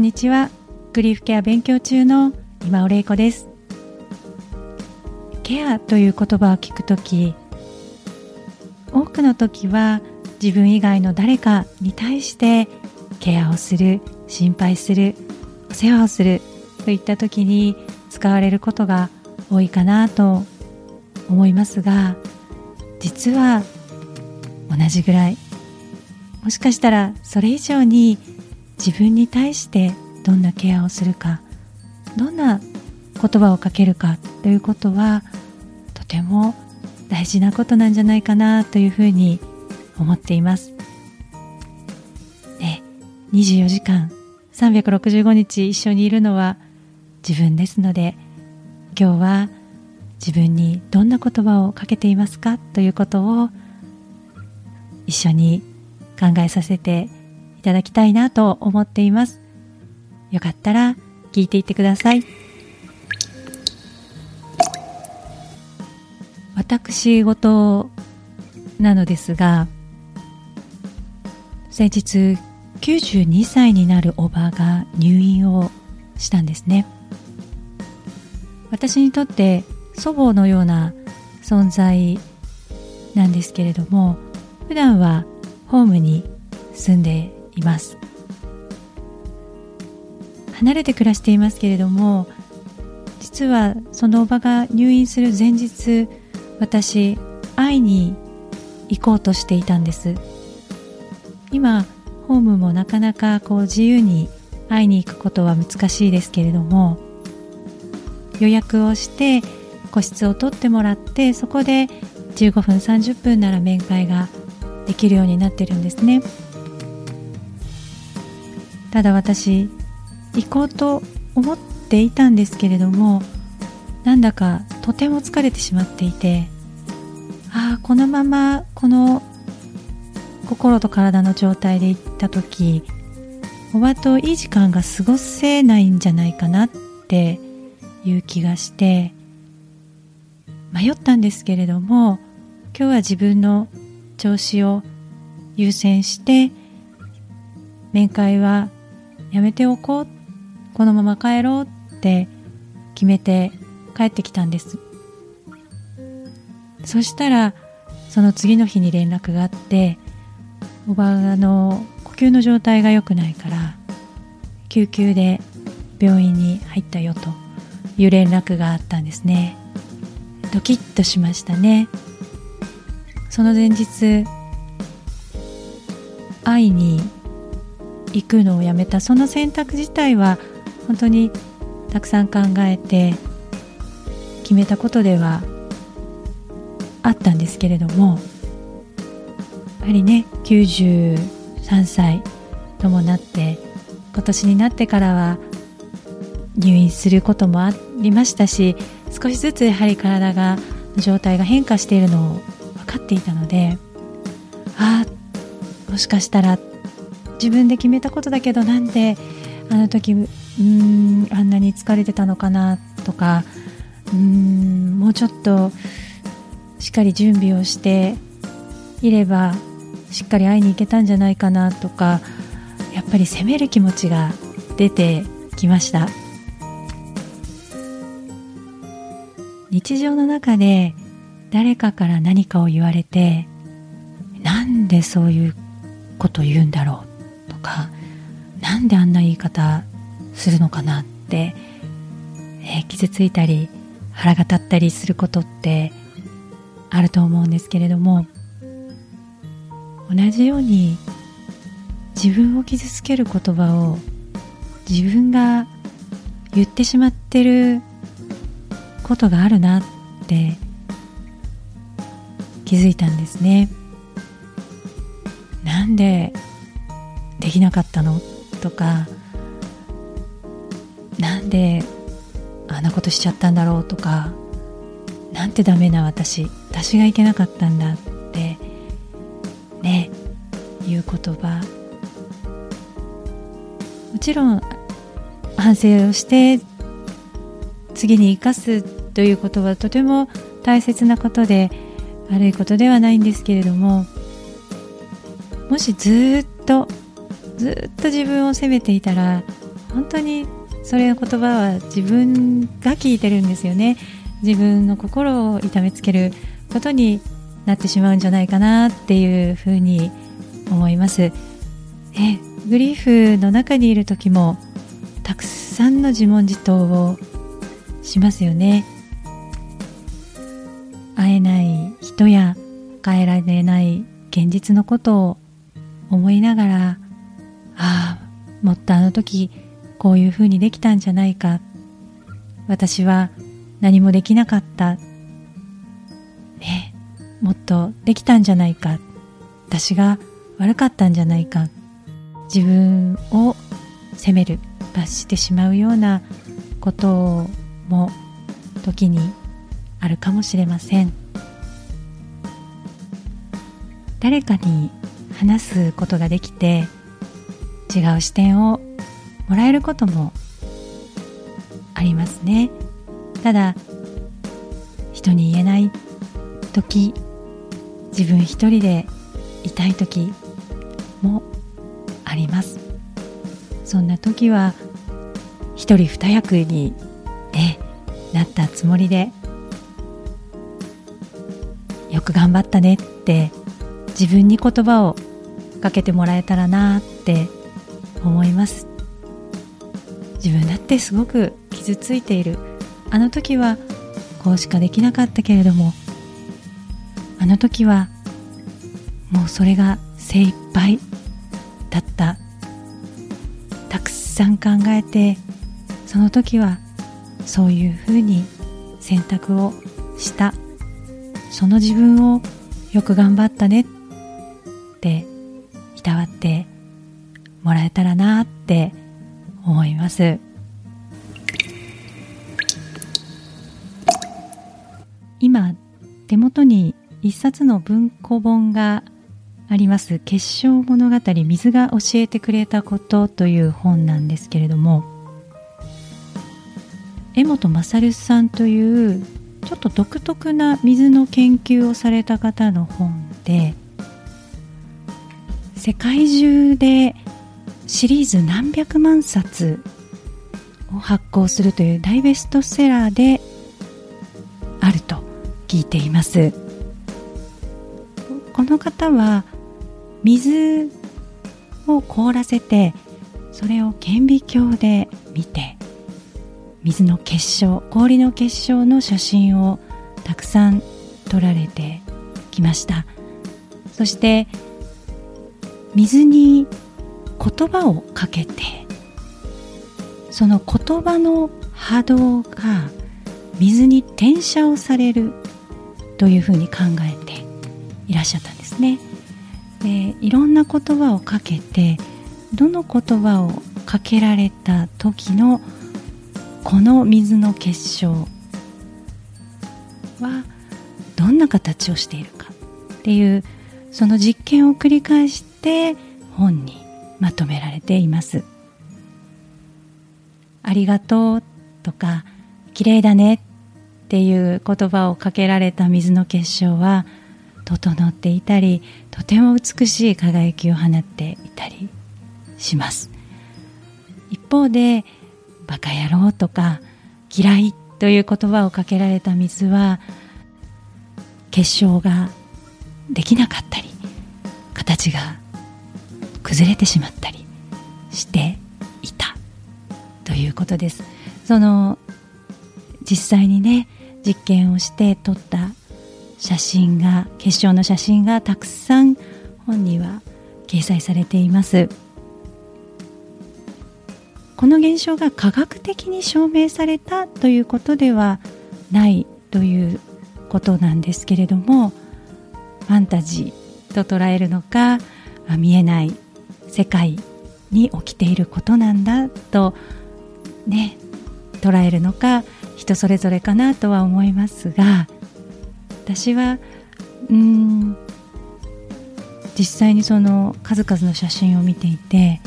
んにちは。グリーフケア勉強中の今尾玲子です。ケアという言葉を聞くとき多くの時は自分以外の誰かに対してケアをする心配するお世話をするといった時に使われることが多いかなと思いますが実は同じぐらい。もしかしたらそれ以上に自分に対してどんなケアをするかどんな言葉をかけるかということはとても大事なことなんじゃないかなというふうに思っています。ね、24時間365日一緒にいるのは自分ですので今日は自分にどんな言葉をかけていますかということを一緒に考えさせていただきたいなと思っています。よかったら聞いていってください。私事なのですが先日92歳になるおばが入院をしたんですね私にとって祖母のような存在なんですけれども普段はホームに住んでいます。離れて暮らしていますけれども実はそのおばが入院する前日私会いに行こうとしていたんです。今ホームもなかなかこう自由に会いに行くことは難しいですけれども予約をして個室を取ってもらってそこで15分30分なら面会ができるようになってるんですね。ただ私行こうと思っていたんですけれどもなんだかとても疲れてしまっていてああこのままこの心と体の状態で行った時おばといい時間が過ごせないんじゃないかなっていう気がして迷ったんですけれども今日は自分の調子を優先して面会はやめておこう。このまま帰ろうって決めて帰ってきたんです。そしたらその次の日に連絡があっておばあの呼吸の状態が良くないから救急で病院に入ったよという連絡があったんですね。ドキッとしましたね。その前日会いに行くのをやめたその選択自体は本当にたくさん考えて決めたことではあったんですけれどもやはりね93歳ともなって今年になってからは入院することもありましたし少しずつやはり体が状態が変化しているのを分かっていたのでああもしかしたら自分で決めたことだけどなんであの時うんあんなに疲れてたのかなとかうんもうちょっとしっかり準備をしていればしっかり会いに行けたんじゃないかなとかやっぱり責める気持ちが出てきました。日常の中で誰かから何かを言われてなんでそういうこと言うんだろうかなんであんな言い方するのかなって、えー、傷ついたり腹が立ったりすることってあると思うんですけれども同じように自分を傷つける言葉を自分が言ってしまってることがあるなって気づいたんですね。なんでできなかったの？とかなんであんなことしちゃったんだろう？とかなんてダメな私私がいけなかったんだってねいう言葉。もちろん反省をして次に生かすということはとても大切なことで悪いことではないんですけれどももしずっとずっと自分を責めていたら本当にそれの言葉は自分が聞いてるんですよね。自分の心を痛めつけることになってしまうんじゃないかなっていうふうに思います。えグリーフの中にいる時もたくさんの自問自答をしますよね。会えない人や変えられない現実のことを思いながらああもっとあの時こういうふうにできたんじゃないか。私は何もできなかった。ねもっとできたんじゃないか。私が悪かったんじゃないか。自分を責める罰してしまうようなことも時にあるかもしれません。誰かに話すことができて違う視点をもらえることもありますね。ただ人に言えない時自分一人でいたい時もあります。そんな時は一人二役に、ね、なったつもりでよく頑張ったねって自分に言葉をかけてもらえたらなって思います。自分だってすごく傷ついている。あの時はこうしかできなかったけれどもあの時はもうそれが精一杯だった。たくさん考えてその時はそういうふうに選択をした。その自分をよく頑張ったねっていたわってもらえたらなって思います。今手元に一冊の文庫本があります。結晶物語水が教えてくれたことという本なんですけれども江本勝さんというちょっと独特な水の研究をされた方の本で世界中でシリーズ何百万冊を発行するという大ベストセラーであると聞いています。この方は水を凍らせてそれを顕微鏡で見て水の結晶氷の結晶の写真をたくさん撮られてきました。そして水に言葉をかけてその言葉の波動が水に転写をされるというふうに考えていらっしゃったんですね。でいろんな言葉をかけてどの言葉をかけられた時のこの水の結晶はどんな形をしているかっていうその実験を繰り返して本にまとめられています。ありがとうとか綺麗だねっていう言葉をかけられた水の結晶は整っていたりとても美しい輝きを放っていたりします。一方でバカ野郎とか嫌いという言葉をかけられた水は結晶ができなかったり形が崩れてしまったりしていたということです。その実際にね実験をして撮った写真が結晶の写真がたくさん本には掲載されています。この現象が科学的に証明されたということではないということなんですけれどもファンタジーと捉えるのか見えない世界に起きていることなんだとね捉えるのか人それぞれかなとは思いますが私はうん実際にその数々の写真を見ていてやっ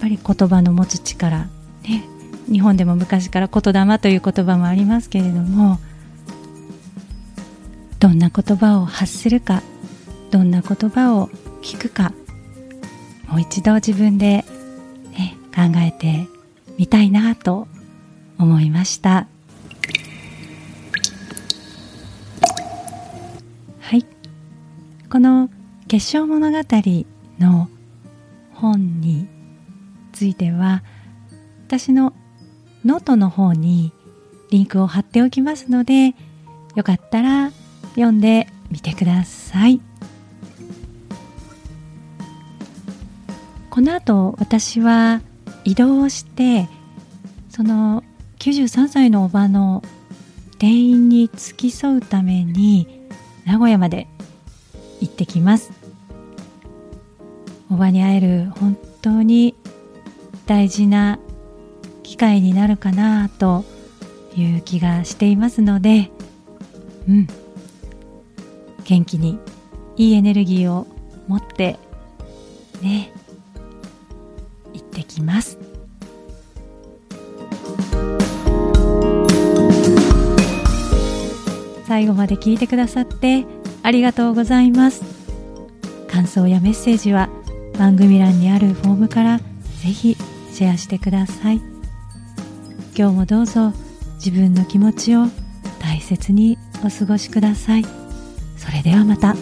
ぱり言葉の持つ力ね日本でも昔から言霊という言葉もありますけれどもどんな言葉を発するかどんな言葉を聞くかもう一度自分で、ね、考えてみたいなと思いました。はい。この「結晶物語」の本については私のノートの方にリンクを貼っておきますのでよかったら読んでみてください。この後私は移動してその93歳のおばの店員に付き添うために名古屋まで行ってきます。おばに会える本当に大事な機会になるかなという気がしていますのでうん。元気にいいエネルギーを持ってね行ってきます最後まで聞いてくださってありがとうございます感想やメッセージは番組欄にあるフォームからぜひシェアしてください今日もどうぞ自分の気持ちを大切にお過ごしください。それではまた。